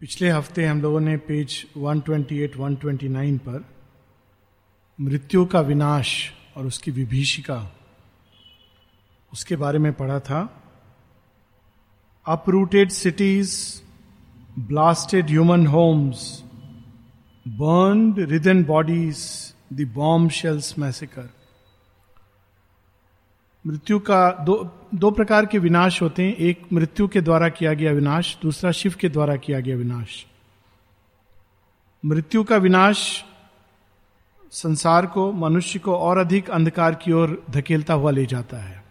पिछले हफ़्ते हम लोगों ने पेज 128, 129 पर मृत्यु का विनाश और उसकी विभीषिका उसके बारे में पढ़ा था। Uprooted cities blasted human homes burn riddled bodies the bomb shells massacre मृत्यु का दो दो प्रकार के विनाश होते हैं। एक मृत्यु के द्वारा किया गया विनाश, दूसरा शिव के द्वारा किया गया विनाश। मृत्यु का विनाश संसार को, मनुष्य को और अधिक अंधकार की ओर धकेलता हुआ ले जाता है।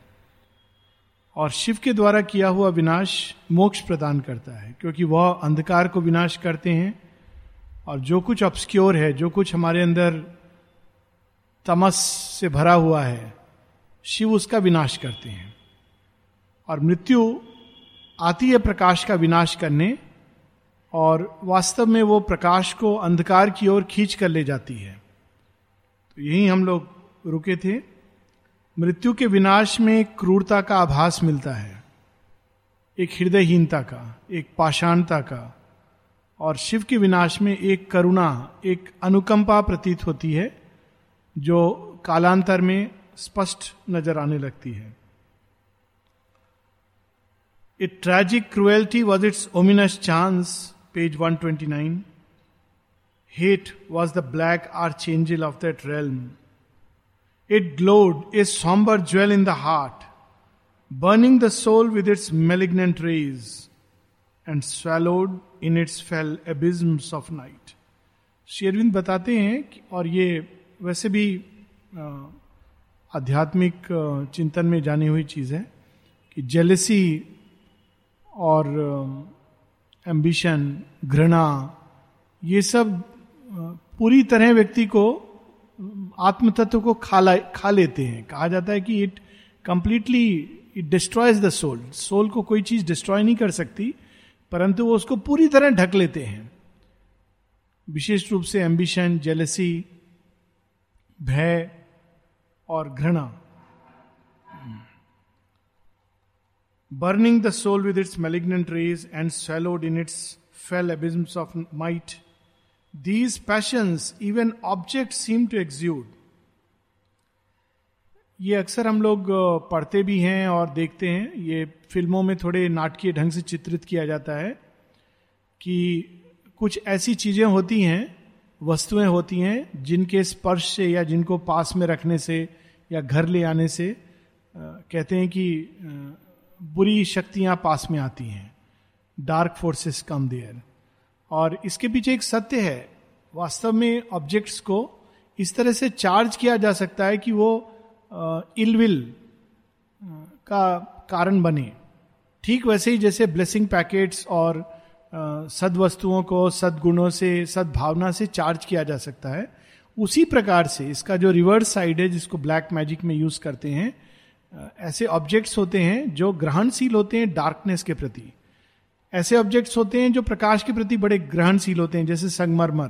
और शिव के द्वारा किया हुआ विनाश मोक्ष प्रदान करता है, क्योंकि वह अंधकार को विनाश करते हैं। और जो कुछ ऑब्सक्योर है, जो कुछ हमारे अंदर तमस से भरा हुआ है शिव उसका विनाश करते हैं। और मृत्यु आती है प्रकाश का विनाश करने, और वास्तव में वो प्रकाश को अंधकार की ओर खींच कर ले जाती है। तो यही हम लोग रुके थे। मृत्यु के विनाश में क्रूरता का आभास मिलता है, एक हृदयहीनता का, एक पाषाणता का, और शिव के विनाश में एक करुणा, एक अनुकंपा प्रतीत होती है, जो कालांतर में स्पष्ट नज़र आने लगती है। It tragic cruelty was its ominous chance page 129 hate was the black archangel of that realm it glowed a sombre jewel in the heart burning the soul with its malignant rage and swallowed in its fell abysms of night Sri Aurobindo बताते हैं कि और ये वैसे भी आध्यात्मिक चिंतन में जानी हुई चीज़ है कि जेलसी और एम्बिशन घृणा, ये सब पूरी तरह व्यक्ति को आत्म तत्व को खा खा लेते हैं। कहा जाता है कि it completely it destroys the soul soul को कोई चीज़ डिस्ट्रॉय नहीं कर सकती, परंतु वो उसको पूरी तरह ढक लेते हैं। विशेष रूप से एम्बिशन जेलसी भय और घृणा। Burning the soul with its malignant rage and swallowed in its fell abysms of night these passions even object seem to exude ये अक्सर हम लोग पढ़ते भी हैं और देखते हैं। ये फ़िल्मों में थोड़े नाटकीय ढंग से चित्रित किया जाता है कि कुछ ऐसी चीज़ें होती हैं वस्तुएँ होती हैं जिनके स्पर्श से या जिनको पास में रखने से या घर ले आने से कहते हैं कि बुरी शक्तियाँ पास में आती हैं। डार्क फोर्सेस कम देयर और इसके पीछे एक सत्य है। वास्तव में ऑब्जेक्ट्स को इस तरह से चार्ज किया जा सकता है कि वो इलविल का कारण बने। ठीक वैसे ही जैसे ब्लेसिंग पैकेट्स और सद वस्तुओं को, सदगुणों से, सद्भावना से चार्ज किया जा सकता है। उसी प्रकार से इसका जो रिवर्स साइड है, जिसको ब्लैक मैजिक में यूज़ करते हैं ऐसे ऑब्जेक्ट्स होते हैं जो ग्रहणशील होते हैं डार्कनेस के प्रति। ऐसे ऑब्जेक्ट्स होते हैं जो प्रकाश के प्रति बड़े ग्रहणशील होते हैं, जैसे संगमरमर।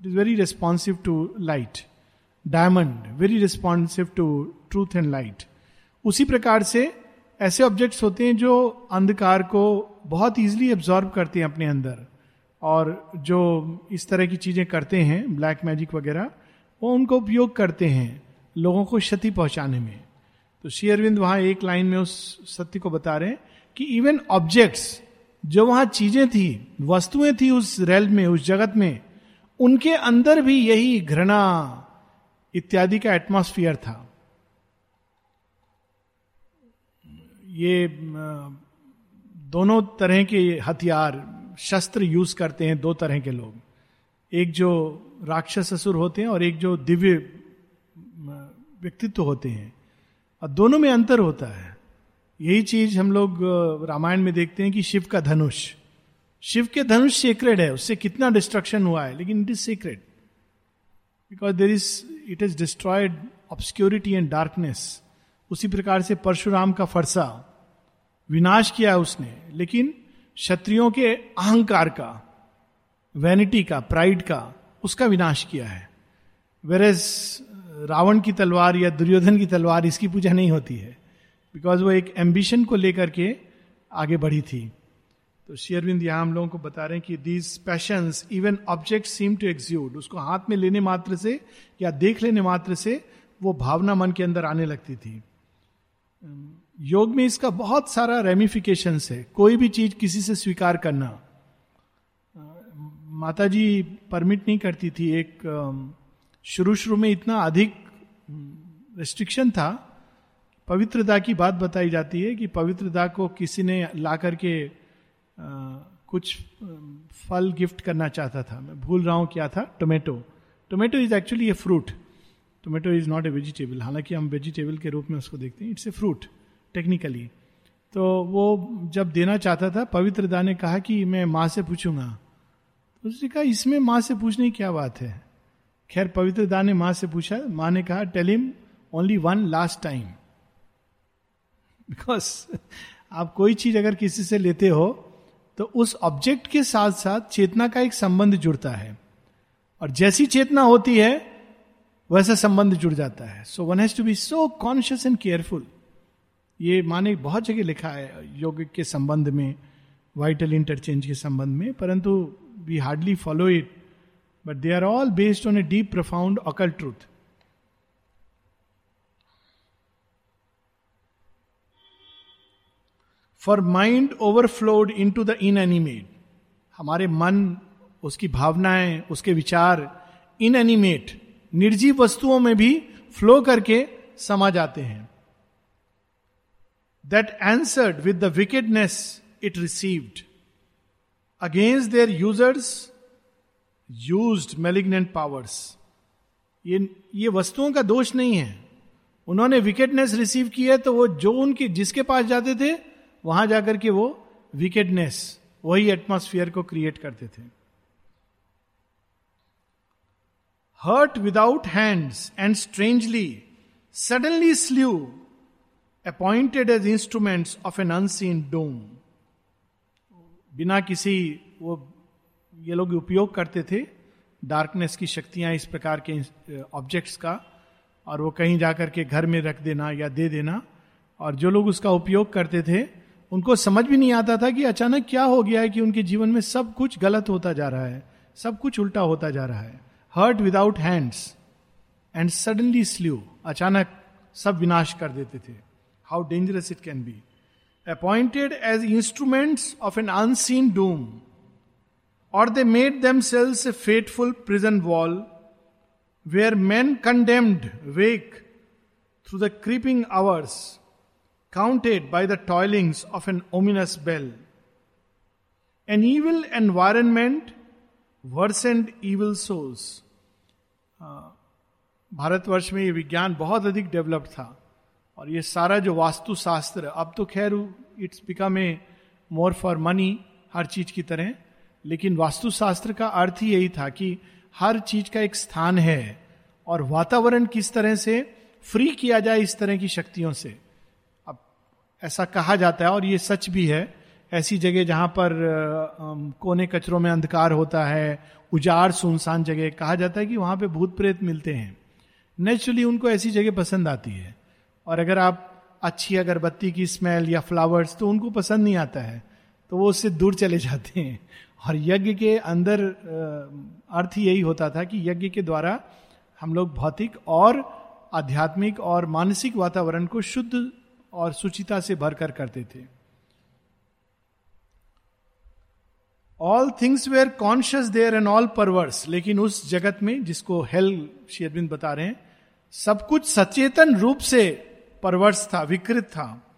It is very responsive to light diamond very responsive to truth and light उसी प्रकार से ऐसे ऑब्जेक्ट्स होते हैं जो अंधकार को बहुत इजिली एब्जॉर्ब करते हैं अपने अंदर। और जो इस तरह की चीज़ें करते हैं ब्लैक मैजिक वगैरह, वो उनको उपयोग करते हैं लोगों को क्षति पहुँचाने में। तो श्री अरविंद वहाँ एक लाइन में उस सत्य को बता रहे हैं कि इवन ऑब्जेक्ट्स जो वहाँ चीज़ें थी, वस्तुएँ थी उस रेल में, उस जगत में, उनके अंदर भी यही घृणा इत्यादि का एटमोस्फियर था। ये दोनों तरह के हथियार, शस्त्र यूज़ करते हैं दो तरह के लोग। एक जो राक्षस ससुर होते हैं और एक जो दिव्य व्यक्तित्व होते हैं। और दोनों में अंतर होता है। यही चीज़ हम लोग रामायण में देखते हैं कि शिव का धनुष। शिव के धनुष सीक्रेट है, उससे कितना डिस्ट्रक्शन हुआ है, लेकिन it is secret because there is it is destroyed obscurity and darkness उसी प्रकार से परशुराम का फरसा। विनाश किया उसने, लेकिन क्षत्रियों के अहंकार का वैनिटी का प्राइड का, उसका विनाश किया है। वेरेज रावण की तलवार या दुर्योधन की तलवार इसकी पूजा नहीं होती है बिकॉज़ वो एक एम्बिशन को लेकर के आगे बढ़ी थी। तो शेयरविंद यहाँ हम लोगों को बता रहे हैं कि these passion even object seem to execute उसको हाथ में लेने मात्र से या देख लेने मात्र से वो भावना मन के अंदर आने लगती थी। योग में इसका बहुत सारा रेमिफिकेशन है। कोई भी चीज़ किसी से स्वीकार करना। माता जी परमिट नहीं करती थी। एक शुरू शुरू में इतना अधिक रेस्ट्रिक्शन था। पवित्रता की बात बताई जाती है कि पवित्रता को किसी ने ला करके कुछ फल गिफ्ट करना चाहता था। मैं भूल रहा हूँ क्या था। Tomato. Tomato is actually a fruit tomato is not a vegetable हालाँकि हम वेजिटेबल के रूप में उसको देखते हैं। इट्स ए फ्रूट टेक्निकली तो वो जब देना चाहता था, पवित्र दा ने कहा कि मैं माँ से पूछूँगा। तो उसने कहा, इसमें माँ से पूछने की क्या बात है? खैर, पवित्र दा ने माँ से पूछा। माँ ने कहा tell him only one last time because आप कोई चीज़ अगर किसी से लेते हो तो उस ऑब्जेक्ट के साथ साथ चेतना का एक संबंध जुड़ता है। और जैसी चेतना होती है, वैसा संबंध जुड़ जाता है। So one has to be so conscious and careful ये माने बहुत जगह लिखा है योग के संबंध में वाइटल इंटरचेंज के संबंध में, परंतु we hardly follow it but they are all based on a deep profound occult truth for mind overflowed into the inanimate हमारे मन, उसकी भावनाएँ, उसके विचार इन एनिमेट निर्जीव वस्तुओं में भी फ्लो करके समा जाते हैं। That answered with the wickedness it received against their users use malignant powers ये ये वस्तुओं का दोष नहीं है। उन्होंने विकेटनेस रिसीव की है तो वो जो उनके, जिसके पास जाते थे, वहाँ जाकर के वो विकेटनेस वही एटमोस्फियर को क्रिएट करते थे। Hurt without hands and strangely suddenly slew appointed as instruments of an unseen doom बिना किसी वो, ये लोग उपयोग करते थे डार्कनेस की शक्तियाँ इस प्रकार के ऑब्जेक्ट्स का, और वो कहीं जाकर के घर में रख देना या दे देना, और जो लोग उसका उपयोग करते थे, उनको समझ भी नहीं आता था कि अचानक क्या हो गया है कि उनके जीवन में सब कुछ गलत होता जा रहा है, सब कुछ उल्टा होता जा रहा है। Hurt without hands and suddenly slew अचानक सब विनाश कर देते थे। How dangerous it can be appointed as instruments of an unseen doom और they made them cells a fateful prison wall where man condemned wake through the creeping hours counted by the toilings of an ominous bell. An evil environment worsened evil souls. Bharatvarsh में ये विज्ञान बहुत अधिक developed था और ये सारा जो वास्तु शास्त्र अब तो खैर it's become a more for money हर चीज़ की तरह, लेकिन वास्तुशास्त्र का अर्थ ही यही था कि हर चीज़ का एक स्थान है और वातावरण किस तरह से फ्री किया जाए इस तरह की शक्तियों से। अब ऐसा कहा जाता है और ये सच भी है, ऐसी जगह जहाँ पर कोने कचरों में अंधकार होता है, उजाड़, सुनसान जगह, कहा जाता है कि वहाँ पे भूत प्रेत मिलते हैं। नेचुरली उनको ऐसी जगह पसंद आती है। और अगर आप अच्छी अगरबत्ती की स्मेल या फ्लावर्स तो उनको पसंद नहीं आता है तो वो उससे दूर चले जाते हैं। और यज्ञ के अंदर अर्थ यही होता था कि यज्ञ के द्वारा हम लोग भौतिक और आध्यात्मिक और मानसिक वातावरण को शुद्ध और सुचिता से भरकर करते थे। All things were conscious there and all perverse लेकिन उस जगत में जिसको हेल शेरबिंद बता रहे हैं, सब कुछ सचेतन रूप से परवर्स था विकृत था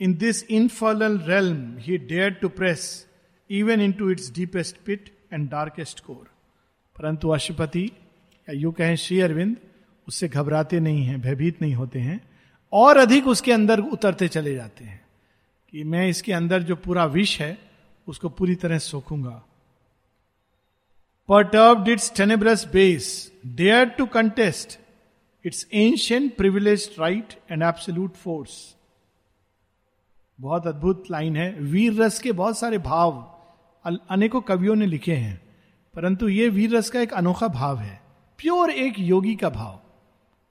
in this infernal realm he dared to press even into its deepest pit and darkest core परंतु अशुपति, या यू कहें श्री अरविंद, उससे घबराते नहीं हैं, भयभीत नहीं होते हैं, और अधिक उसके अंदर उतरते चले जाते हैं कि मैं इसके अंदर जो पूरा विष है, उसको पूरी तरह सोखूँगा। Perturbed its tenebrous base dare to contest its ancient privileged right, and absolute force. बहुत अद्भुत लाइन है। वीर रस के बहुत सारे भाव अनेकों कवियों ने लिखे हैं, परंतु ये वीर रस का एक अनोखा भाव है। प्योर एक योगी का भाव।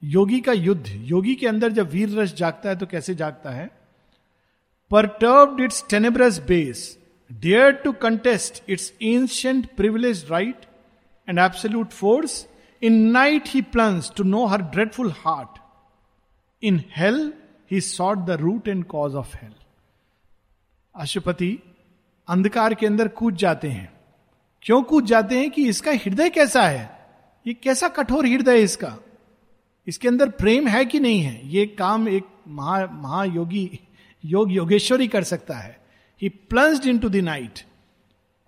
योगी का युद्ध। योगी के अंदर जब वीर रस जागता है तो कैसे जागता है? पर perturbed its tenebrous base dare to contest its ancient privilege right and absolute force in night he plunges to know her dreadful heart in hell he sought the root and cause of hell Ashwapati अंधकार के अंदर कूद जाते हैं। क्यों कूद जाते हैं कि इसका हृदय कैसा है? ये कैसा कठोर हृदय है इसका? इसके अंदर प्रेम है कि नहीं है? ये काम एक महा, महायोगी, योग योगेश्वरी कर सकता है। He plunged into the night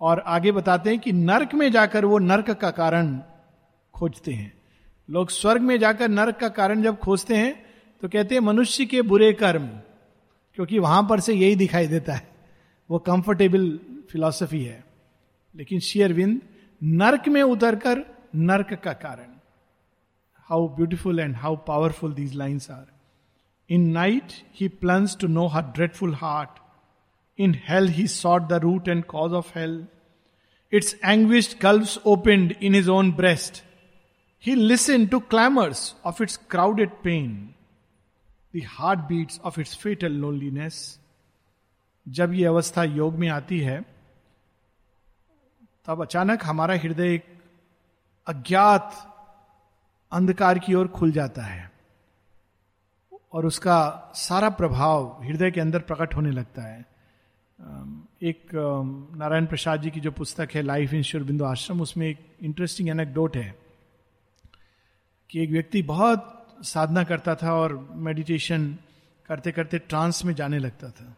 और आगे बताते हैं कि नर्क में जाकर वो नर्क का कारण खोजते हैं। लोग स्वर्ग में जाकर नर्क का कारण जब खोजते हैं तो कहते हैं, मनुष्य के बुरे कर्म, क्योंकि वहाँ पर से यही दिखाई देता है। वो कंफर्टेबल फिलॉसफी है। लेकिन शेयरविंद नर्क में उतरकर नर्क का कारण। How beautiful and how powerful these lines are in night he plunges to know her dreadful heart in hell he sought the root and cause of hell its anguished gulfs opened in his own breast listen to clamours of its crowded pain the heart beats of its fatal loneliness जब ये अवस्था योग में आती है, तब अचानक हमारा हृदय एक अज्ञात अंधकार की ओर खुल जाता है और उसका सारा प्रभाव हृदय के अंदर प्रकट होने लगता है। एक नारायण प्रसाद जी की जो पुस्तक है लाइफ इन बिंदु आश्रम उसमें एक इंटरेस्टिंग एनेक्डोट है। कि एक व्यक्ति बहुत साधना करता था और मेडिटेशन करते करते ट्रांस में जाने लगता था।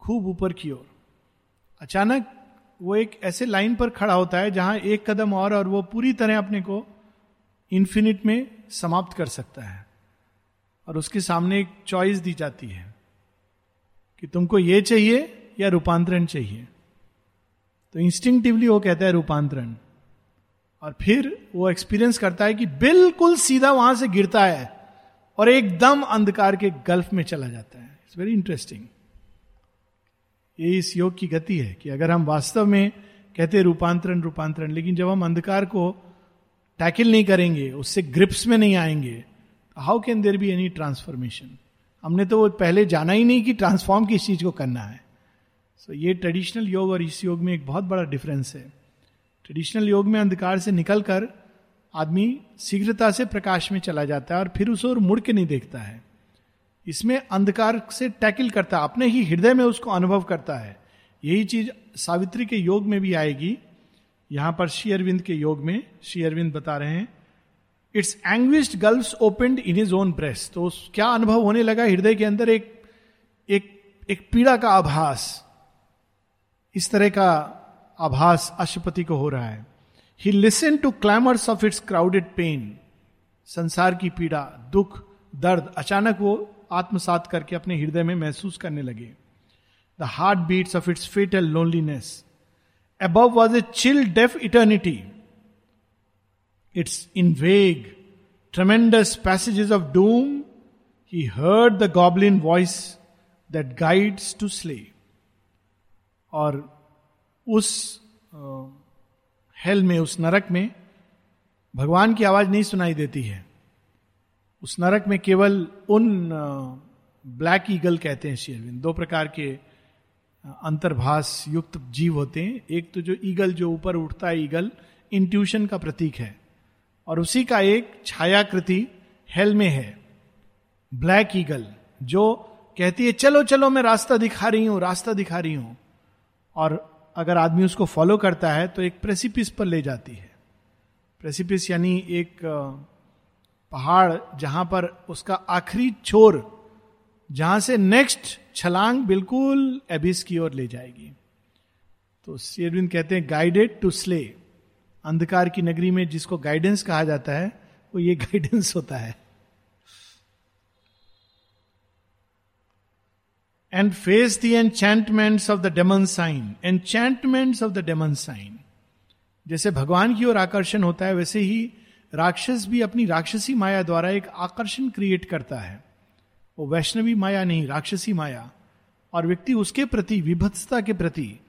खूब ऊपर की ओर। अचानक वो एक ऐसे लाइन पर खड़ा होता है जहाँ एक कदम और और वो पूरी तरह अपने को इन्फिनिट में समाप्त कर सकता है। और उसके सामने एक चॉइस दी जाती है कि तुमको ये चाहिए या रूपांतरण चाहिए। तो इंस्टिंक्टिवली वो कहता है रूपांतरण। और फिर वो एक्सपीरियंस करता है कि बिल्कुल सीधा वहाँ से गिरता है और एकदम अंधकार के गल्फ में चला जाता है। इट्स वेरी इंटरेस्टिंग ये इस योग की गति है कि अगर हम वास्तव में कहते रूपांतरण रूपांतरण लेकिन जब हम अंधकार को टैकल नहीं करेंगे उससे ग्रिप्स में नहीं आएँगे how can there be any transformation हमने तो वो पहले जाना ही नहीं कि ट्रांसफॉर्म किस चीज़ को करना है। सो so, ये ट्रेडिशनल योग और इस योग में एक बहुत बड़ा डिफरेंस है। ट्रेडिशनल योग में अंधकार से निकलकर आदमी शीघ्रता से प्रकाश में चला जाता है और फिर उस ओर मुड़ के नहीं देखता है। इसमें अंधकार से टैकल करता है, अपने ही हृदय में उसको अनुभव करता है। यही चीज़ सावित्री के योग में भी आएगी। यहाँ पर श्री अरविंद के योग में, श्री अरविंद बता रहे हैं its anguished gulfs opened in his own breast तो क्या अनुभव होने लगा हृदय के अंदर एक एक एक पीड़ा का आभास? इस तरह का आभास अशुपति को हो रहा है। He listen to clamours of its crowded pain संसार की पीड़ा, दुख, दर्द अचानक वो आत्मसात करके अपने हृदय में महसूस करने लगे। The heart beats of its fatal loneliness above was a chill deaf eternity its in vague tremendous passages of doom he heard the goblin voice that guides to slay और उस हेल में, उस नरक में भगवान की आवाज़ नहीं सुनाई देती है। उस नरक में केवल उन ब्लैक ईगल कहते हैं शेरविन दो प्रकार के अंतर्भाष युक्त जीव होते हैं। एक तो जो ईगल जो ऊपर उठता है ईगल इंट्यूशन का प्रतीक है। और उसी का एक छायाकृति हेल में है। ब्लैक ईगल जो कहती है, चलो चलो, मैं रास्ता दिखा रही हूँ, रास्ता दिखा रही हूँ। और अगर आदमी उसको फॉलो करता है तो एक प्रेसिपिस पर ले जाती है। प्रेसिपिस यानी एक पहाड़ जहाँ पर उसका आखिरी छोर, जहाँ से नेक्स्ट छलांग बिल्कुल एबिस की ओर ले जाएगी। तो शेरविंद कहते हैं गाइडेड टू स्ले अंधकार की नगरी में जिसको गाइडेंस कहा जाता है, वो ये गाइडेंस होता है। And face the enchantments of the demon sign enchantments of the demon sign जैसे भगवान की ओर आकर्षण होता है, वैसे ही राक्षस भी अपनी राक्षसी माया द्वारा एक आकर्षण क्रिएट करता है। वो वैष्णवी माया नहीं, राक्षसी माया। और व्यक्ति उसके प्रति, विभत्सता के प्रति,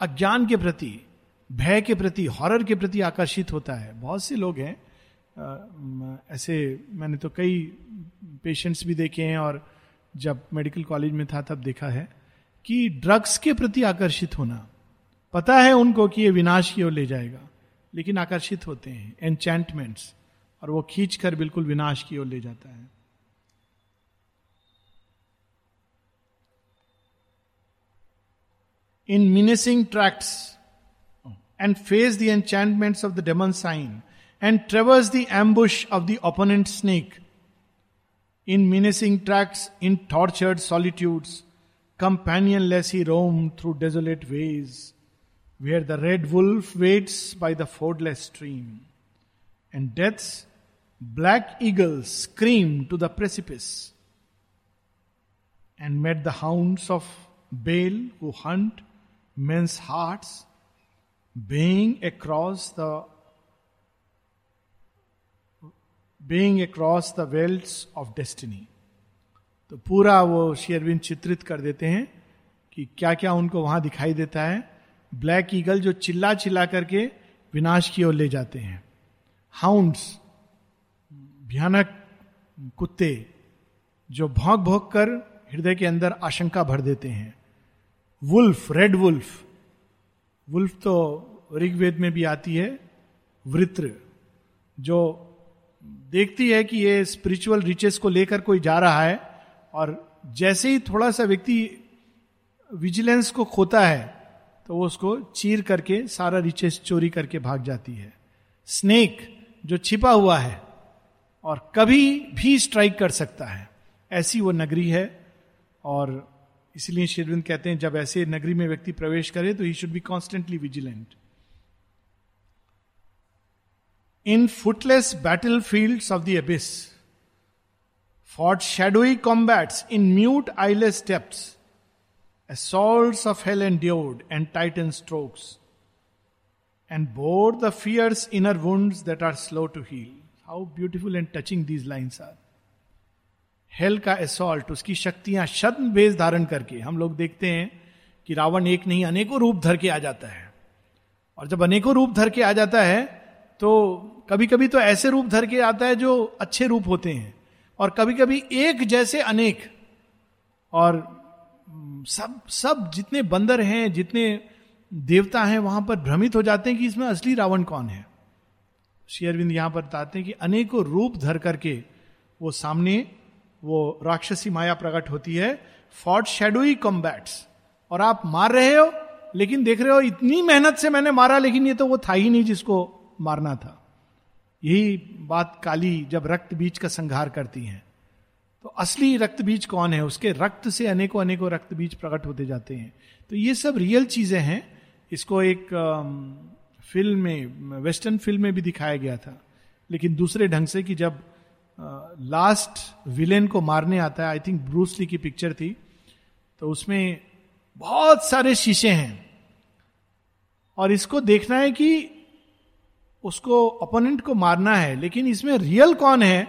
अज्ञान के प्रति, भय के प्रति हॉरर के प्रति आकर्षित होता है। बहुत से लोग हैं ऐसे मैंने तो कई पेशेंट्स भी देखे हैं और जब मेडिकल कॉलेज में था तब देखा है कि ड्रग्स के प्रति आकर्षित होना, पता है उनको कि ये विनाश की ओर ले जाएगा, लेकिन आकर्षित होते हैं एनचैंटमेंट्स और वो खींच कर बिल्कुल विनाश की ओर ले जाता है। In menacing tracts and face the enchantments of the demon sign and traverse the ambush of the opponent snake In menacing tracts, in tortured solitudes, companionless he roamed through desolate ways, where the red wolf waits by the fordless stream, and death's black eagles scream to the precipice, and met the hounds of Baal who hunt men's hearts, baying across the baying across the welts of destiny. तो पूरा वो शेयरविंद चित्रित कर देते हैं कि क्या क्या उनको वहाँ दिखाई देता है। ब्लैक ईगल जो चिल्ला चिल्ला करके विनाश की ओर ले जाते हैं। हाउंड्स भयानक कुत्ते जो भौंक भौंक कर हृदय के अंदर आशंका भर देते हैं। वुल्फ रेड वुल्फ वुल्फ तो ऋग्वेद में भी आती है। वृत्र जो देखती है कि ये स्पिरिचुअल रिचेस को लेकर कोई जा रहा है और जैसे ही थोड़ा सा व्यक्ति विजिलेंस को खोता है तो वो उसको चीर करके सारा रिचेस चोरी करके भाग जाती है। स्नेक जो छिपा हुआ है और कभी भी स्ट्राइक कर सकता है, ऐसी वो नगरी है और इसलिए शेरविंद कहते हैं, जब ऐसे नगरी में व्यक्ति प्रवेश करे तो he should be constantly vigilant in footless battle field of the abyss fought shadowy combats in mute eyeless steps assaults of hell endured and titan strokes, and bore the fierce inner wounds that are slow to heal. How beautiful and touching these lines are. Hell का assault उसकी शक्तियाँ शब्द भेज धारण करके हम लोग देखते हैं कि रावण एक नहीं अनेकों रूप धर के आ जाता है और जब अनेकों रूप धर के आ जाता है तो कभी कभी तो ऐसे रूप धर के आता है जो अच्छे रूप होते हैं। और कभी कभी एक जैसे अनेक। और सब सब जितने बंदर हैं, जितने देवता हैं, वहाँ पर भ्रमित हो जाते हैं कि इसमें असली रावण कौन है। शेयरविंद यहाँ पर बताते हैं कि अनेकों रूप धर करके वो सामने वो राक्षसी माया प्रकट होती है। फॉर्ट शेडोई कॉम्बैट्स और आप मार रहे हो, लेकिन देख रहे हो, इतनी मेहनत से मैंने मारा, लेकिन ये तो वो था ही नहीं जिसको मारना था। यही बात काली जब रक्त बीज का संघार करती है तो असली रक्त बीज कौन है? उसके रक्त से अनेकों अनेकों रक्त बीज प्रकट होते जाते हैं। तो ये सब रियल चीज़ें हैं। इसको एक फ़िल्म में, वेस्टर्न फ़िल्म में भी दिखाया गया था। लेकिन दूसरे ढंग से कि जब लास्ट विलेन को मारने आता है, आई थिंक ब्रूसली की पिक्चर थी तो उसमें बहुत सारे शीशे हैं। और इसको देखना है कि उसको अपोनेंट को मारना है, लेकिन इसमें रियल कौन है,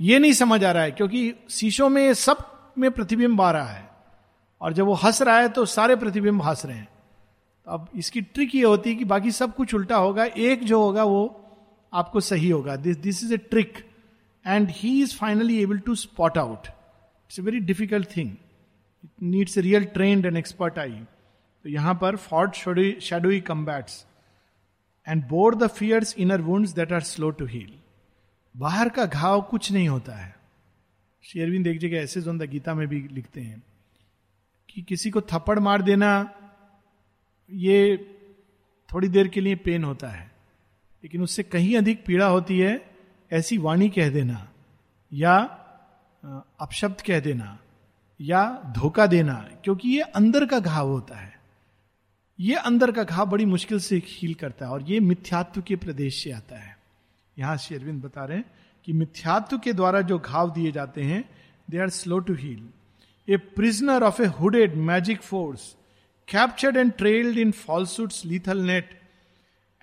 ये नहीं समझ आ रहा है, क्योंकि शीशों में सब में प्रतिबिंब आ रहा है। और जब वो हंस रहा है तो सारे प्रतिबिंब हंस रहे हैं। तो अब इसकी ट्रिक ये होती है कि बाकी सब कुछ उल्टा होगा, एक जो होगा वो आपको सही होगा। This this is a trick and he is finally able to spot out it's a very difficult thing it needs real trained and expert eye तो यहाँ पर fought shadowy combats and bore the fierce inner wound that are slow to heal बाहर का घाव कुछ नहीं होता है। शेरविंद देख जगह ऐसे जो गीता में भी लिखते हैं कि किसी को थप्पड़ मार देना ये थोड़ी देर के लिए पेन होता है। लेकिन उससे कहीं अधिक पीड़ा होती है, ऐसी वाणी कह देना, या अपशब्द कह देना, या धोखा देना, क्योंकि ये अंदर का घाव होता है। ये अंदर का घाव बड़ी मुश्किल से हील करता है और ये मिथ्यात्व के प्रदेश से आता है। यहाँ श्री अरविंद बता रहे हैं कि मिथ्यात्व के द्वारा जो घाव दिए जाते हैं they are slow to heal a prisoner of a hooded magic force captured and trailed in falsehood's lethal net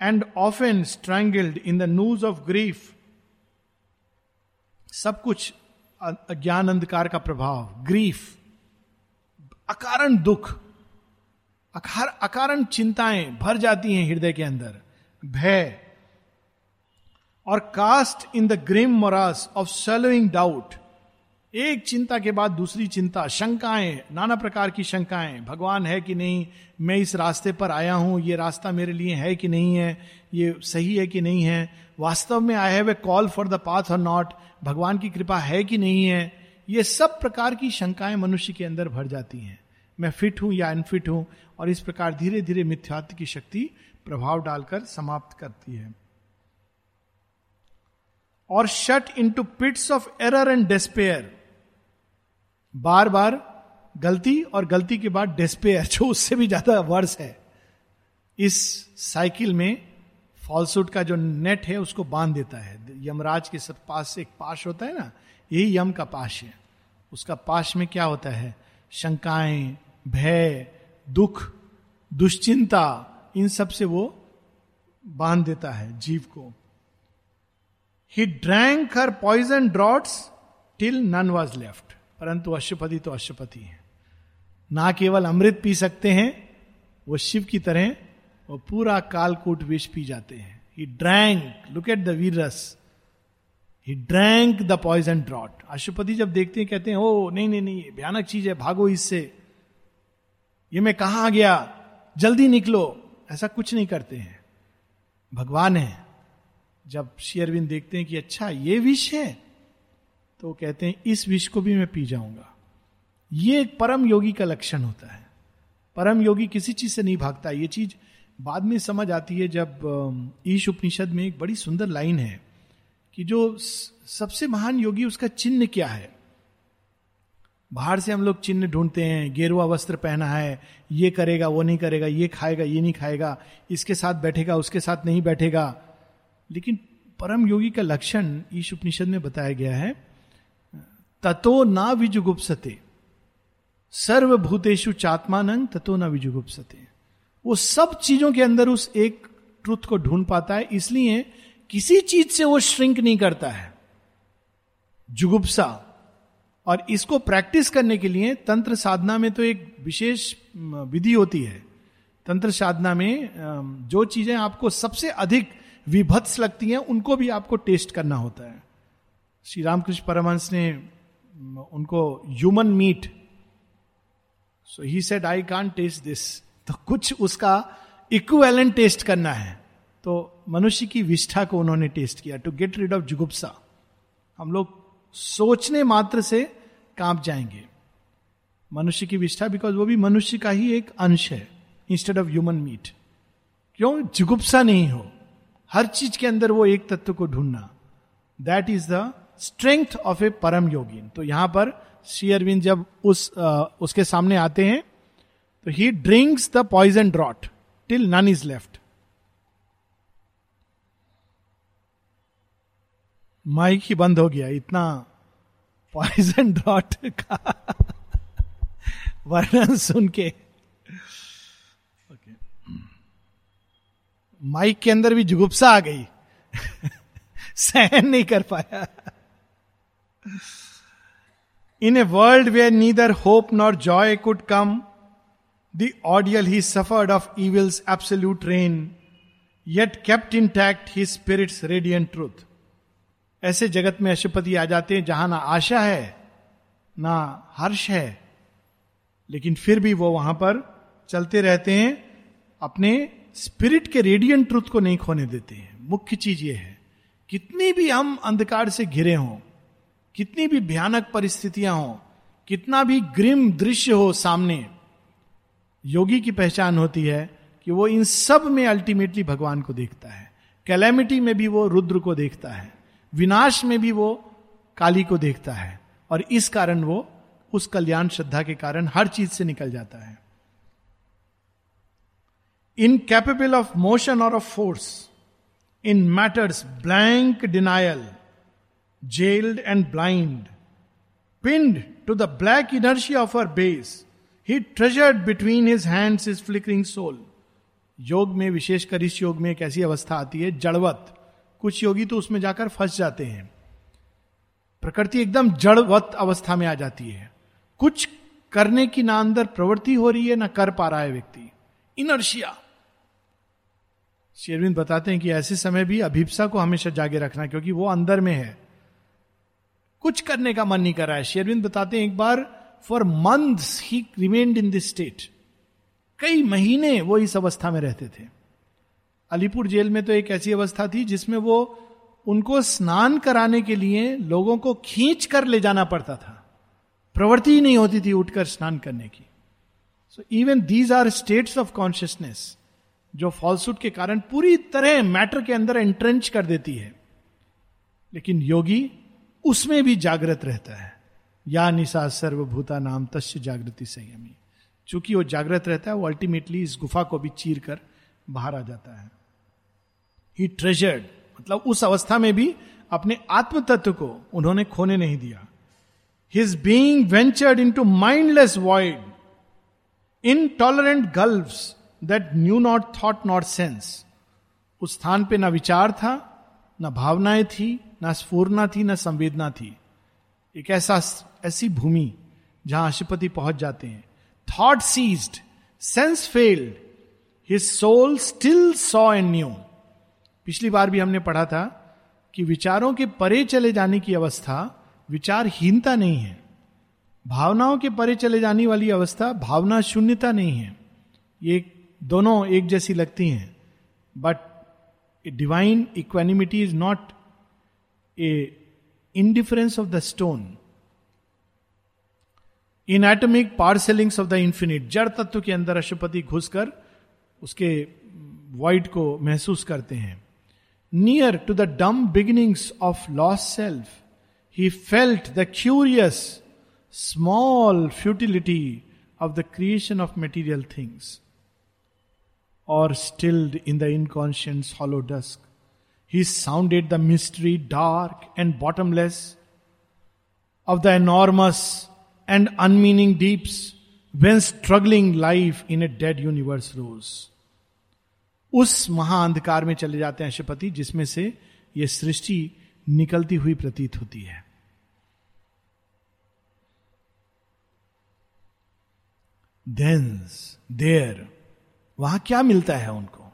and of an strangled in the noose of grief सब कुछ अज्ञान अंधकार का प्रभाव ग्रीफ अकारण दुख। अकारण चिंताएँ भर जाती हैं हृदय के अंदर। भय। और cast in the grim morass of swallowing doubt एक चिंता के बाद दूसरी चिंता, शंकाएँ, नाना प्रकार की शंकाएँ। भगवान है कि नहीं? मैं इस रास्ते पर आया हूँ। ये रास्ता मेरे लिए है कि नहीं है? ये सही है कि नहीं है? वास्तव में I have a call for the path और नॉट भगवान की कृपा है कि नहीं है? ये सब प्रकार की शंकाएँ मनुष्य के अंदर भर जाती हैं। मैं फिट हूँ या अनफिट हूँ, और इस प्रकार धीरे धीरे मिथ्यात्व की शक्ति प्रभाव डालकर समाप्त करती है। और shut into pits of error and despair बार बार गलती और गलती के बाद डेस्पेयर जो उससे भी ज़्यादा वर्ष है। इस साइकिल में फॉल्सूट का जो नेट है, उसको बाँध देता है। यमराज के सब पास से एक पाश होता है ना, यही यम का पाश है। उसका पाश में क्या होता है? शंकाएँ भय, दुख, दुश्चिंता, इन सबसे वो बाँध देता है जीव को। He drank her poison draughts till none was left परंतु अश्वपति तो अश्वपति है। ना केवल अमृत पी सकते हैं, वो शिव की तरह वो पूरा कालकूट विष पी जाते हैं। He drank look at the verse he drank the poison draught Ashwapati जब देखते हैं, कहते हैं ओ नहीं नहीं नहीं भयानक चीज़ है, भागो इससे। ये मैं कहा आ गया, जल्दी निकलो। ऐसा कुछ नहीं करते हैं। भगवान है। जब शेयरविंद देखते हैं कि अच्छा ये विष है तो कहते हैं, इस विष को भी मैं पी जाऊँगा। ये एक परम योगी का लक्षण होता है। परम योगी किसी चीज़ से नहीं भागता। ये चीज़ बाद में समझ आती है जब ईश उपनिषद में एक बड़ी सुंदर लाइन है कि जो सबसे महान योगी, उसका चिन्ह क्या है? बाहर से हम लोग चिन्ह ढूंढते हैं, गेरुआ वस्त्र पहना है, ये करेगा, वो नहीं करेगा, ये खाएगा, ये नहीं खाएगा, इसके साथ बैठेगा, उसके साथ नहीं बैठेगा। लेकिन परम योगी का लक्षण ईश उपनिषद में बताया गया है, ततो ना विजुगुप्सते। सर्वभूतेषु चात्मानंग ततो ना विजुगुप्सते। वो सब चीज़ों के अंदर उस एक ट्रुथ को ढूंढ पाता है, इसलिए किसी चीज़ से वो श्रिंक नहीं करता है। जुगुप्सा और इसको प्रैक्टिस करने के लिए तंत्र साधना में तो एक विशेष विधि होती है। तंत्र साधना में जो चीज़ें आपको सबसे अधिक विभत्स लगती हैं, उनको भी आपको टेस्ट करना होता है। श्री रामकृष्ण परमहंस ने उनको human meat so he said I can taste this तो कुछ उसका इक्वेलेंट टेस्ट करना है। तो मनुष्य की विष्ठा को उन्होंने टेस्ट किया टू गेट रिड ऑफ़ जुगुप्सा हम लोग सोचने मात्र से काँप जाएँगे। मनुष्य की विष्ठा बिकॉज़ वो भी मनुष्य का ही एक अंश है इंस्टेड ऑफ़ ह्यूमन मीट क्यों? जुगुप्सा नहीं हो। हर चीज़ के अंदर वो एक तत्व को ढूंढना। That is the strength of a परम योगी तो यहाँ पर श्री अरविंद जब उस आ, उसके सामने आते हैं तो he drinks the poison draught till none is left mic ही बंद हो गया, इतना पॉइजन ड्रॉट का वर्णन सुन के। माइक के अंदर भी जुगुप्सा आ गई। सहन नहीं कर पाया। In a world where neither hope nor joy could come the ordeal he suffered of evils absolute reign yet kept intact his spirit's radiant truth ऐसे जगत में अशुपति आ जाते हैं जहाँ ना आशा है, ना हर्ष है, लेकिन फिर भी वो वहाँ पर चलते रहते हैं, अपने स्पिरिट के रेडियंट ट्रुथ को नहीं खोने देते हैं। मुख्य चीज़ ये है, कितनी भी हम अंधकार से घिरे हों, कितनी भी भयानक परिस्थितियाँ हों, कितना भी ग्रिम दृश्य हो सामने, योगी की पहचान होती है कि वो इन सब में अल्टीमेटली भगवान को देखता है। कैलेमिटी में भी वो रुद्र को देखता है। विनाश में भी वो काली को देखता है और इस कारण वो उस कल्याण श्रद्धा के कारण हर चीज़ से निकल जाता है। इनकेपेबल ऑफ़ मोशन और of force in matter's blank denial jailed and blind pinned to the black energy of our base he treasured between his hands his flickering soul योग में, विशेषकर इस योग में एक ऐसी अवस्था आती है, जड़वत। कुछ योगी तो उसमें जाकर फंस जाते हैं। प्रकृति एकदम जड़वत अवस्था में आ जाती है। कुछ करने की ना अंदर प्रवृत्ति हो रही है, ना कर पा रहा है व्यक्ति। इनर्शिया। शेरविंद बताते हैं कि ऐसे समय भी अभिप्सा को हमेशा जागे रखना, क्योंकि वो अंदर में है। कुछ करने का मन नहीं कर रहा है। शेरविंद बताते हैं एक बार for months he remained in this state कई महीने वो इस अवस्था में रहते थे। अलीपुर जेल में तो एक ऐसी अवस्था थी जिसमें वो उनको स्नान कराने के लिए लोगों को खींच कर ले जाना पड़ता था। प्रवृत्ति ही नहीं होती थी उठकर स्नान करने की। So even these are states of consciousness जो फॉल्सूट के कारण पूरी तरह मैटर के अंदर एंट्रेंच कर देती है। लेकिन योगी उसमें भी जागृत रहता है। या निशा सर्वभूता नाम तस्य जागृति संयमी। चूँकि वो जागृत रहता है, वो अल्टीमेटली इस गुफा को भी चीर कर बाहर आ जाता है। ही ट्रेजर्ड मतलब उस अवस्था में भी अपने आत्म तत्व को उन्होंने खोने नहीं दिया। His being ventured into mindless void intolerant gulf that knew not thought not sense उस स्थान पे ना विचार था, ना भावनाएँ थी, ना स्फूर्णा थी, ना संवेदना थी। एक ऐसा ऐसी भूमि जहाँ अशुपति पहुँच जाते हैं। Thought ceased sense failed his soul still saw and knew पिछली बार भी हमने पढ़ा था कि विचारों के परे चले जाने की अवस्था विचारहीनता नहीं है। भावनाओं के परे चले जाने वाली अवस्था भावना शून्यता नहीं है। ये दोनों एक जैसी लगती हैं। But divine equanimity is not a indifference of the stone in atomic parcellings of the infinite जड़ तत्व के अंदर अशुपति घुसकर उसके वॉइड को महसूस करते हैं। Near to the dumb beginnings of lost self, he felt the curious, small futility of the creation of material things. Or stilled in the inconscient's hollow dusk, he sounded the mystery dark and bottomless of the enormous and unmeaning deeps whence struggling life in a dead universe rose. उस महाअंधकार में चले जाते हैं अशुपति जिसमें से ये सृष्टि निकलती हुई प्रतीत होती है। देर वहाँ क्या मिलता है उनको?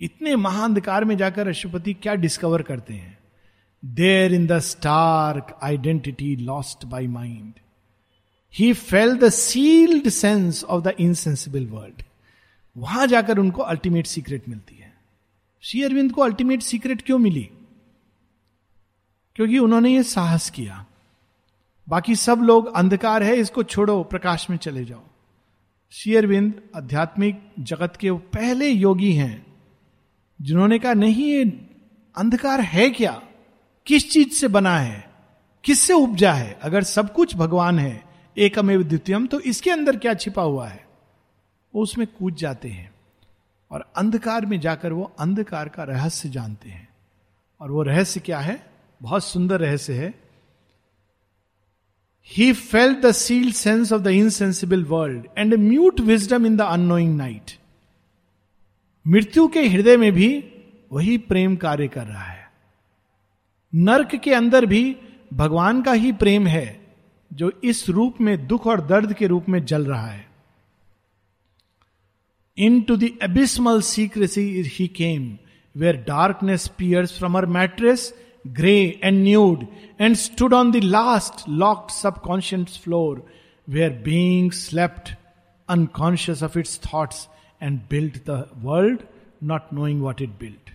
इतने महाअंधकार में जाकर अशुपति क्या डिस्कवर करते हैं? There in the stark identity lost by mind he felt the sealed sense of the insensible world वहाँ जाकर उनको अल्टीमेट सीक्रेट मिलती है। श्री अरविंद को अल्टीमेट सीक्रेट क्यों मिली? क्योंकि उन्होंने ये साहस किया। बाकी सब लोग अंधकार है, इसको छोड़ो, प्रकाश में चले जाओ। शेयरविंद आध्यात्मिक जगत के पहले योगी हैं, जिन्होंने कहा, नहीं, ये अंधकार है क्या? किस चीज़ से बना है? किससे उपजा है? अगर सब कुछ भगवान है, एकमेव द्वितीयम तो इसके अंदर क्या छिपा हुआ है? वो उसमें कूद जाते हैं और अंधकार में जाकर वो अंधकार का रहस्य जानते हैं। और वो रहस्य क्या है? बहुत सुंदर रहस्य है। He felt the sealed sense of the insensible world and mute wisdom in the unknowing night मृत्यु के हृदय में भी वही प्रेम कार्य कर रहा है। नर्क के अंदर भी भगवान का ही प्रेम है, जो इस रूप में दुख और दर्द के रूप में जल रहा है। Into the abysmal secrecy is he came where darkness peers from her mattress grey and nude and stood on the last sub subconscious floor where being slept unconscious of its thoughts and built the world not knowing what it built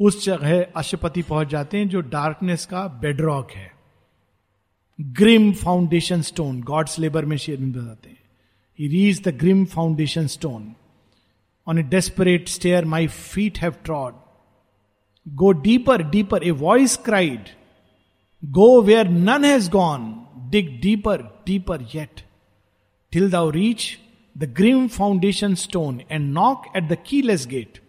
उस जगह अशुपति पहुँच जाते हैं जो darkness का bedrock है। Grim foundation stone god's labour में शेयर बताते हैं। He reached the grim foundation stone on a desperate stair my feet have trod Go deeper, deeper. A voice cried, Go where none has gone. Dig deeper, deeper yet. Till thou reach the grim foundation stone and knock at the keyless gate.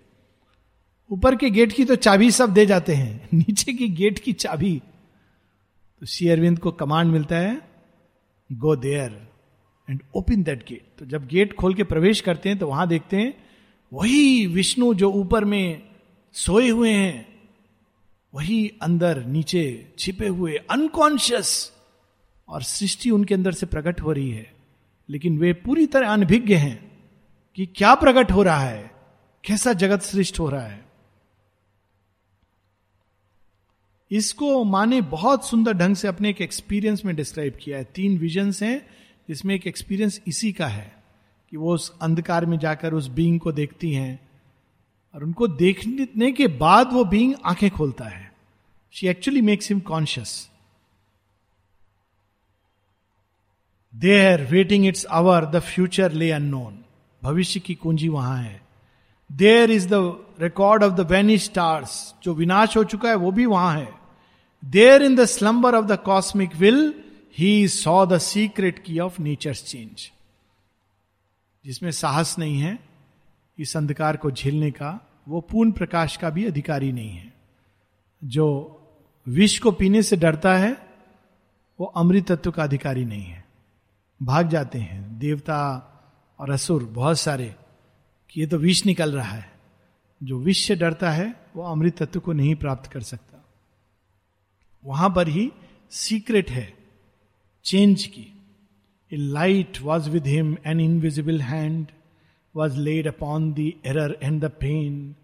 ऊपर के gate की तो चाबी सब दे जाते हैं नीचे की गेट की चाबी तो श्री अरविंद को कमांड मिलता है go there and open that gate तो जब गेट खोल के प्रवेश करते हैं तो वहाँ देखते हैं, वही विष्णु जो ऊपर में सोए हुए हैं, वही अंदर नीचे छिपे हुए अनकॉन्शियस और सृष्टि उनके अंदर से प्रकट हो रही है। लेकिन वे पूरी तरह अनभिज्ञ हैं कि क्या प्रकट हो रहा है, कैसा जगत सृष्ट हो रहा है। इसको माने बहुत सुंदर ढंग से अपने एक एक्सपीरियंस में डिस्क्राइब किया है। तीन विजन्स हैं जिसमें एक एक्सपीरियंस इसी का है कि वो उस अंधकार में जाकर उस बींग को देखती हैं और उनको देखने के बाद वो बींग आँखें खोलता है। She actually makes him conscious there waiting its hour the future lay unknown भविष्य की कुंजी वहाँ है। There is the record of the Veni stars जो विनाश हो चुका है, वो भी वहाँ है। There in the slumber of the cosmic will he saw the secret key of nature change जिसमें साहस नहीं है, इस अंधकार को झेलने का, वो पूर्ण प्रकाश का भी अधिकारी नहीं है। जो विष को पीने से डरता है, वो अमृत तत्व का अधिकारी नहीं है। भाग जाते हैं, देवता और असुर, बहुत सारे, कि ये तो विष निकल रहा है। जो विष से डरता है, वो अमृत तत्व को नहीं प्राप्त कर सकता। वहाँ पर ही सीक्रेट है। चेंज की a light was with him an invisible hand was laid upon the error and the pain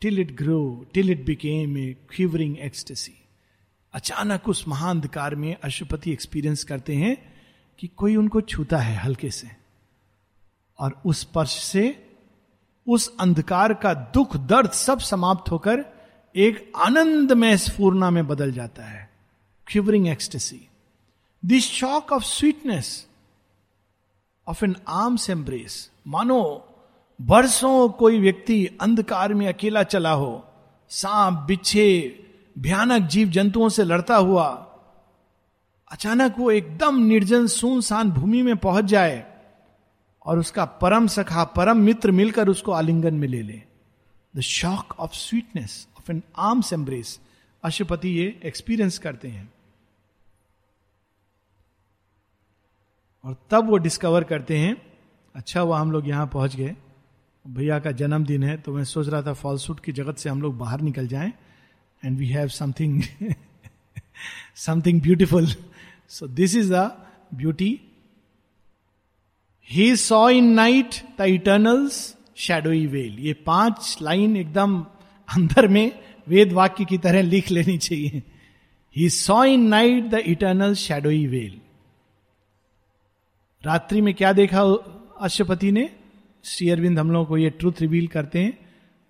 till it grow till it became a quivering ecstasy अचानक उस महाअंधकार में अशुपति एक्सपीरियंस करते हैं कि कोई उनको छूता है हल्के से। और उस स्पर्श से उस अंधकार का दुख, दर्द सब समाप्त होकर एक आनंदमय स्फूर्णा में बदल जाता है। Quivering ecstasy this shock of sweetness of an arms embrace मानो, बरसों कोई व्यक्ति अंधकार में अकेला चला हो, सांप, बिच्छे, भयानक जीव जंतुओं से लड़ता हुआ, अचानक वो एकदम निर्जन सुनसान भूमि में पहुँच जाए और उसका परम सखा, परम मित्र मिलकर उसको आलिंगन में ले ले। The shock of sweetness of an arms embrace अशुपति ये एक्सपीरियंस करते हैं। और तब वो डिस्कवर करते हैं अच्छा हुआ हम लोग यहाँ पहुँच गए। भैया का जन्मदिन है तो मैं सोच रहा था फॉलसूट की जगत से हम लोग बाहर निकल जाएँ and we have something something beautiful so this is the beauty he saw in night the eternals shadowy veil ये पाँच लाइन एकदम अंदर में वेद वाक्य की तरह लिख लेनी चाहिए। He saw in night the eternal shadowy veil रात्रि में क्या देखा अश्वपति ने? श्री अरविंद हम लोगों को ये ट्रूथ रिवील करते हैं।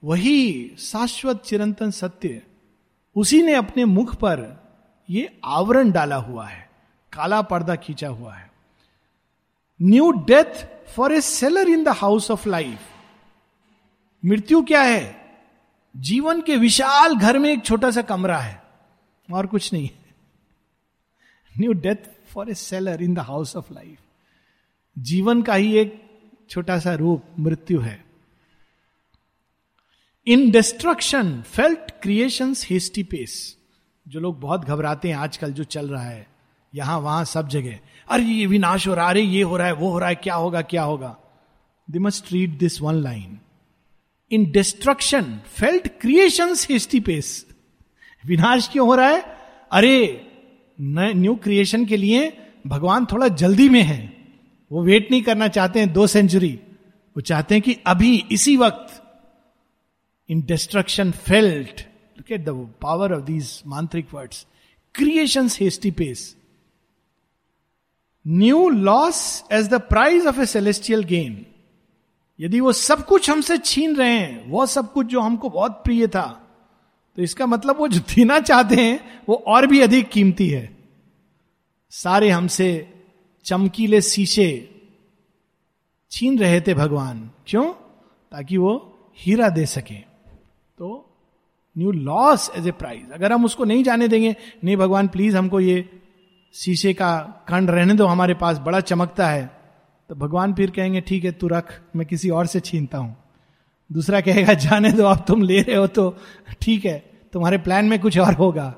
वही शाश्वत चिरंतन सत्य, उसी ने अपने मुख पर ये आवरण डाला हुआ है, काला पर्दा खींचा हुआ है। New death for a sailor in the house of life. मृत्यु क्या है? जीवन के विशाल घर में एक छोटा सा कमरा है, और कुछ नहीं है। New death for a sailor in the house of life. जीवन का ही एक छोटा सा रूप, मृत्यु है। In destruction felt creation hasty pace जो लोग बहुत घबराते हैं आजकल, जो चल रहा है, यहाँ वहाँ सब जगह। अरे, ये विनाश हो रहा है अरे, ये हो रहा है, वो हो रहा है, क्या होगा क्या होगा? They must read this one line in destruction felt creation hasty pace विनाश क्यों हो रहा है? अरे न्यू क्रिएशन के लिए भगवान थोड़ा जल्दी में है। वो वेट नहीं करना चाहते हैं दो सेंचुरी वो चाहते हैं कि अभी, इसी वक्त in destruction felt look at the power of these मांत्रिक words creation hasty pace new loss as the prize of a celestial gain यदि वो सब कुछ हमसे छीन रहे हैं, वो सब कुछ जो हमको बहुत प्रिय था तो इसका मतलब वो जो देना चाहते हैं, वो और भी अधिक कीमती है। सारे हमसे चमकीले शीशे छीन रहे थे भगवान। क्यों? ताकि वो हीरा दे सके। तो new loss as a prize. अगर हम उसको नहीं जाने देंगे, नहीं भगवान, प्लीज़ हमको ये शीशे का कंड रहने दो, हमारे पास बड़ा चमकता है। तो भगवान फिर कहेंगे, ठीक है, तू रख, मैं किसी और से छीनता हूँ। दूसरा कहेगा, जाने दो आप तुम ले रहे हो तो ठीक है, तुम्हारे प्लान में कुछ और होगा।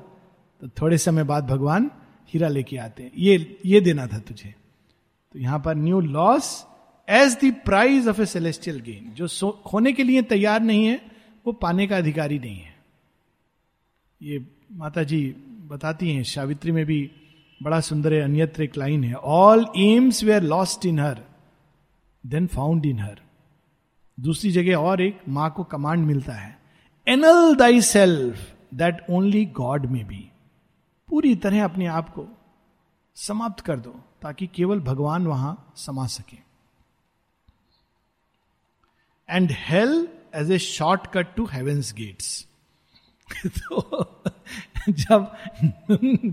तो थोड़े समय बाद भगवान हीरा लेके आते हैं। ये ये देना था तुझे। तो यहाँ पर new loss as the prize of a celestial gain जो खोने के लिए तैयार नहीं है, वो पाने का अधिकारी नहीं है। ये माता जी बताती हैं, सावित्री में भी बड़ा सुंदर है अन्यत्र एक लाइन है all aims were lost in her then found in her दूसरी जगह और एक माँ को कमांड मिलता है annul thy self that only God may be पूरी तरह अपने आप को समाप्त कर दो, ताकि केवल भगवान वहाँ समा सके। And hell as a shortcut to heaven's gates तो जब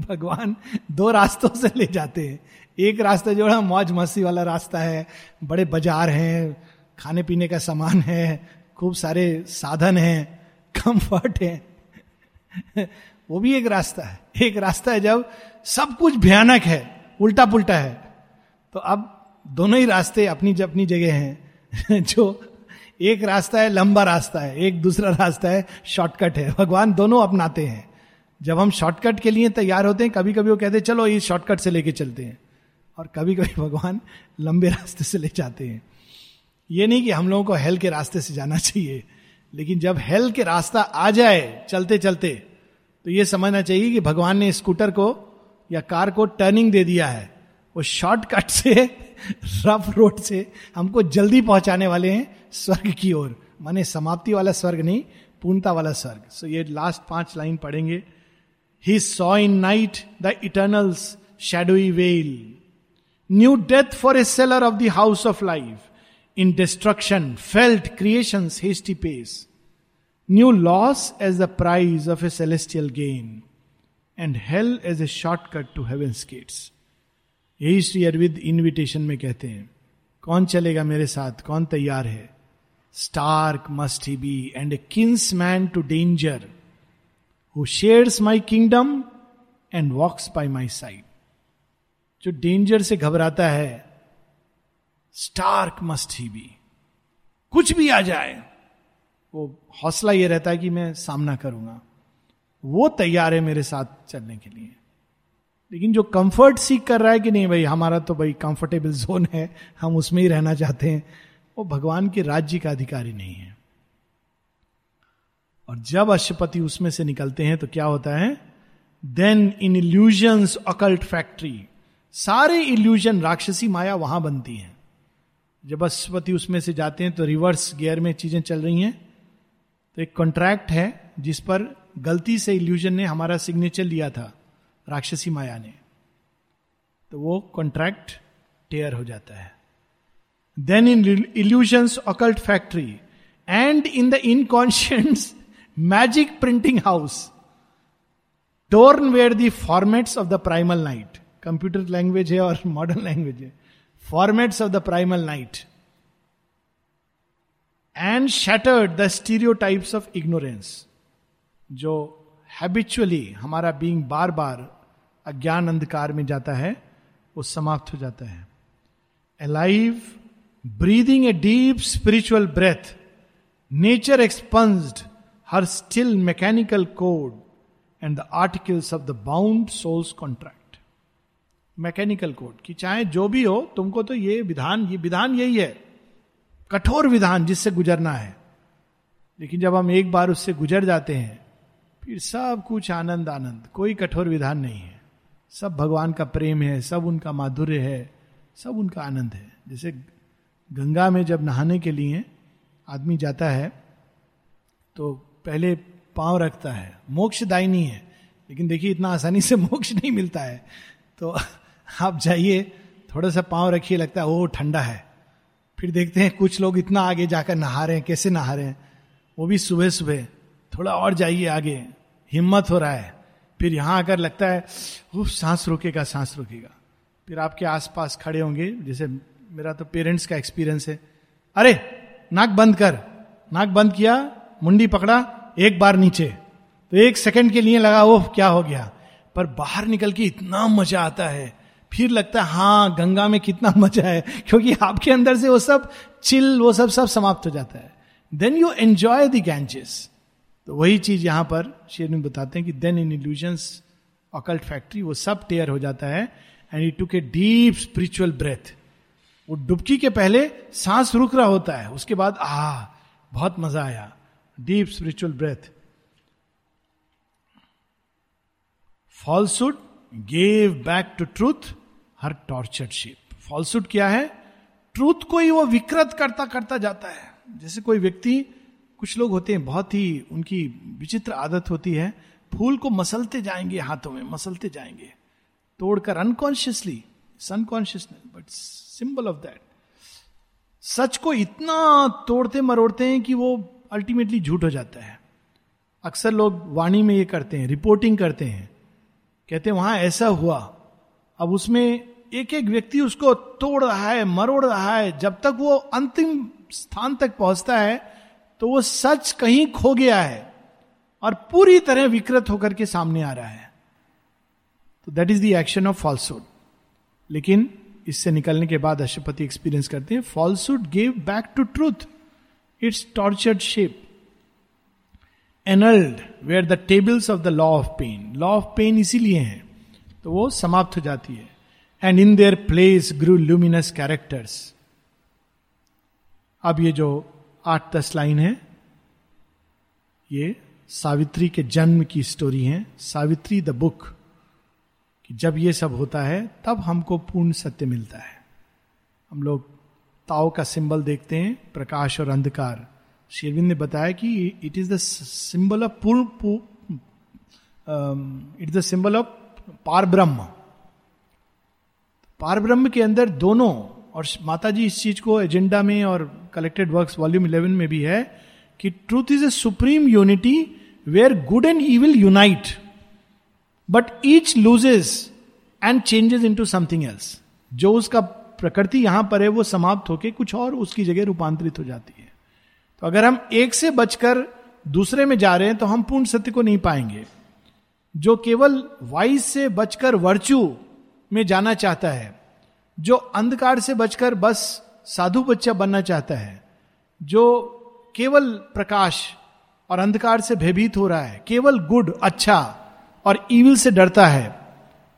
भगवान दो रास्तों से ले जाते हैं, एक रास्ता जो है, मौज मस्ती वाला रास्ता है, बड़े बाज़ार हैं, खाने पीने का सामान है, खूब सारे साधन हैं कंफर्ट है। वो भी एक रास्ता है। एक रास्ता है जब सब कुछ भयानक है उल्टा पुल्टा है। तो अब दोनों ही रास्ते अपनी अपनी जगह हैं, जो एक रास्ता है, लंबा रास्ता है, एक दूसरा रास्ता है, शॉर्टकट है। भगवान दोनों अपनाते हैं। जब हम शॉर्टकट के लिए तैयार होते हैं कभी कभी वो कहते हैं, चलो, इस शॉर्टकट से लेके चलते हैं। और कभी कभी भगवान लंबे रास्ते से ले जाते हैं। ये नहीं कि हम लोगों को हेल के रास्ते से जाना चाहिए, लेकिन जब हेल के रास्ता आ जाए चलते चलते तो ये समझना चाहिए कि भगवान ने स्कूटर को या कार को टर्निंग दे दिया है। वो शॉर्टकट से, रफ रोड से हमको जल्दी पहुँचाने वाले हैं स्वर्ग की ओर। माने समाप्ति वाला स्वर्ग नहीं, पूर्णता वाला स्वर्ग। सो so ये लास्ट पाँच लाइन पढ़ेंगे। He saw in night the eternals shadowy veil new death for a sailor of the house of life in destruction felt creation hasty pace new loss as the prize of a celestial gain and hell as a shortcut to heaven skates यही Shri Arvind invitation में कहते हैं, कौन चलेगा मेरे साथ? कौन तैयार है? Stark must he be and a kinsman to danger who shares my kingdom and walks by my side जो डेंजर से घबराता है स्टार्क मस्ट ही बी कुछ भी आ जाए वो हौसला ये रहता है कि मैं सामना करूँगा। वो तैयार है मेरे साथ चलने के लिए। लेकिन जो कंफर्ट सीख कर रहा है कि नहीं भाई, हमारा तो भाई कंफर्टेबल जोन है, हम उसमें ही रहना चाहते हैं, वो भगवान के राज्य का अधिकारी नहीं है। और जब अशुपति उसमें से निकलते हैं तो क्या होता है? Then in illusions occult factory सारे इल्यूजन राक्षसी माया वहाँ बनती है। जब अशुपति उसमें से जाते हैं तो रिवर्स गियर में चीज़ें चल रही हैं। तो एक कॉन्ट्रैक्ट है जिस पर गलती से इल्यूजन ने हमारा सिग्नेचर लिया था, राक्षसी माया ने। तो वो कॉन्ट्रैक्ट टेयर हो जाता है। Then in illusions occult factory and in the unconscious magic printing house torn where the formats of the primal night computer language है और मॉडर्न लैंग्वेज है। Formats of the primal night and shattered the stereotypes of ignorance जो habitually हमारा being बार बार अज्ञान अंधकार में जाता है, वो समाप्त हो जाता है। Alive breathing a deep spiritual breath nature expunged her still mechanical code and the articles of the bound souls contract mechanical code कि चाहे जो भी हो, तुमको तो ये विधान ये विधान यही है। कठोर विधान जिससे गुजरना है। लेकिन जब हम एक बार उससे गुजर जाते हैं, फिर सब कुछ आनंद आनंद। कोई कठोर विधान नहीं है। सब भगवान का प्रेम है, सब उनका माधुर्य है, सब उनका आनंद है। जैसे गंगा में जब नहाने के लिए आदमी जाता है तो पहले पाँव रखता है। मोक्ष दायनी है, लेकिन देखिए इतना आसानी से मोक्ष नहीं मिलता है। तो आप जाइए, थोड़ा सा पाँव रखिए, लगता है वो ठंडा है। फिर देखते हैं कुछ लोग इतना आगे जाकर नहा रहे हैं, कैसे नहा रहे हैं? वो भी सुबह सुबह, थोड़ा और जाइए आगे, हिम्मत हो रहा है। फिर यहाँ आकर लगता है उफ सांस रोकेगा सांस रोकेगा। फिर आपके आसपास खड़े होंगे, जैसे मेरा तो पेरेंट्स का एक्सपीरियंस है। अरे, नाक बंद कर। नाक बंद किया, मुंडी पकड़ा, एक बार नीचे। तो एक सेकंड के लिए लगा, ओह, क्या हो गया? पर बाहर निकल के इतना मज़ा आता है। फिर लगता है हाँ गंगा में कितना मज़ा है, क्योंकि आपके अंदर से वो सब चिल वो सब सब समाप्त हो जाता है। Then you enjoy the Ganges तो वही चीज़ यहाँ पर शेर बताते हैं कि then in illusions occult factory वो सब टेयर हो जाता है and it took a deep spiritual breath वो डुबकी के पहले सांस रुक रहा होता है, उसके बाद, आ, बहुत मज़ा आया। Deep spiritual breath falsehood gave back to truth her tortured ship falsehood क्या है? ट्रूथ को ही वो विकृत करता करता जाता है। जैसे कोई व्यक्ति, कुछ लोग होते हैं, बहुत ही उनकी विचित्र आदत होती है, फूल को मसलते जाएँगे हाथों में, मसलते जाएँगे। तोड़कर unconsciously unconsciousness but symbol of that सच को इतना तोड़ते मरोड़ते हैं कि वो अल्टीमेटली झूठ हो जाता है। अक्सर लोग वाणी में ये करते हैं रिपोर्टिंग करते हैं। कहते हैं, वहाँ ऐसा हुआ। अब उसमें एक एक व्यक्ति उसको तोड़ रहा है, मरोड़ रहा है। जब तक वो अंतिम स्थान तक पहुँचता है तो वो सच कहीं खो गया है और पूरी तरह विकृत होकर के सामने आ रहा है। तो that is the action of falsehood लेकिन इससे निकलने के बाद अशुपति एक्सपीरियंस करते हैं। Falsehood gave back to truth its tortured shape annulled were the tables of the law of pain law of pain इसीलिए है तो वो समाप्त हो जाती है। And in their place grew luminous characters अब ये जो आठ दस लाइन है, ये सावित्री के जन्म की स्टोरी है। सावित्री द बुक कि जब ये सब होता है, तब हमको पूर्ण सत्य मिलता है। हम लोग ताओ का सिंबल देखते हैं, प्रकाश और अंधकार। शेरविंद ने बताया कि it is the symbol of पूर्ण it is the symbol of पार ब्रह्म। पार ब्रह्म के अंदर दोनों, और माता जी इस चीज़ को एजेंडा में और कलेक्टेड वर्क्स वॉल्यूम इलेवन में भी है, कि truth is a supreme unity where good and evil unite but each loses and changes into something else जो उसका प्रकृति यहाँ पर है, वो समाप्त होकर कुछ और उसकी जगह रूपांतरित हो जाती है। तो अगर हम एक से बचकर दूसरे में जा रहे हैं तो हम पूर्ण सत्य को नहीं पाएँगे। जो केवल वाइस से बचकर वर्चू में जाना चाहता है, जो अंधकार से बचकर बस साधु बच्चा बनना चाहता है, जो केवल प्रकाश और अंधकार से भयभीत हो रहा है, केवल गुड अच्छा और ईविल से डरता है,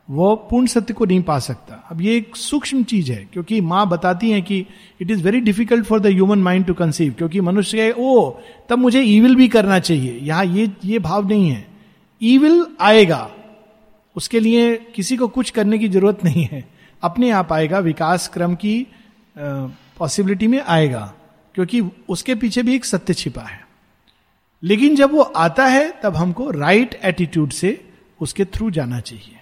वो पूर्ण सत्य को नहीं पा सकता। अब ये एक सूक्ष्म चीज़ है, क्योंकि माँ बताती है कि it is very difficult for the human mind to conceive क्योंकि मनुष्य ओ तब मुझे ईविल भी करना चाहिए। यहाँ ये ये भाव नहीं है। ईविल आएगा उसके लिए किसी को कुछ करने की ज़रूरत नहीं है। अपने आप आएगा, विकास क्रम की पॉसिबिलिटी में आएगा, क्योंकि उसके पीछे भी एक सत्य छिपा है। लेकिन जब वो आता है, तब हमको राइट एटीट्यूड से उसके थ्रू जाना चाहिए।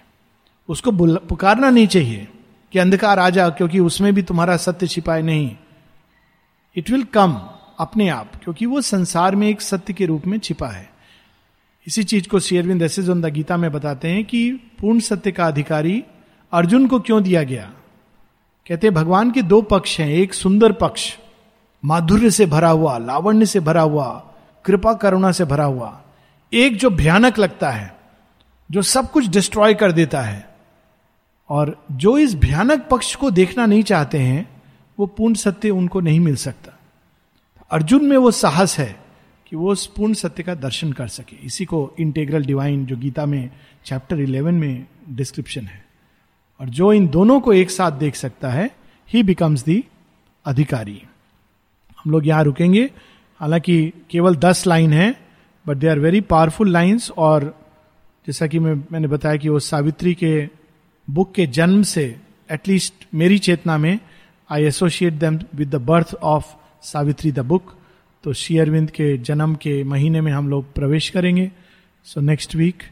उसको पुकारना नहीं चाहिए कि अंधकार आ जा, क्योंकि उसमें भी तुम्हारा सत्य छिपाए नहीं। इट विल कम अपने आप, क्योंकि वो संसार में एक सत्य के रूप में छिपा है। इसी चीज़ को शेयरविंद ऐसे द गीता में बताते हैं कि पूर्ण सत्य का अधिकारी अर्जुन को क्यों दिया गया? कहते भगवान के दो पक्ष हैं, एक सुंदर पक्ष, माधुर्य से भरा हुआ, लावण्य से भरा हुआ, कृपा करुणा से भरा हुआ, एक जो भयानक लगता है, जो सब कुछ डिस्ट्रॉय कर देता है, और जो इस भयानक पक्ष को देखना नहीं चाहते हैं, वो पूर्ण सत्य उनको नहीं मिल सकता। अर्जुन में वो साहस है कि वो उस पूर्ण सत्य का दर्शन कर सके। इसी को इंटेग्रल डिवाइन जो गीता में चैप्टर इलेवन में डिस्क्रिप्शन है। और जो इन दोनों को एक साथ देख सकता है ही बिकम्स दी अधिकारी। हम लोग यहाँ रुकेंगे। हालाँकि केवल दस लाइन है but they are very powerful lines और जैसा कि मैं, मैंने बताया कि वो सावित्री के बुक के जन्म से एटलीस्ट मेरी चेतना में I associate them with the birth of Savitri the book तो श्री अरविंद के जन्म के महीने में हम लोग प्रवेश करेंगे। So next week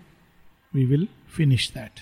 we will finish that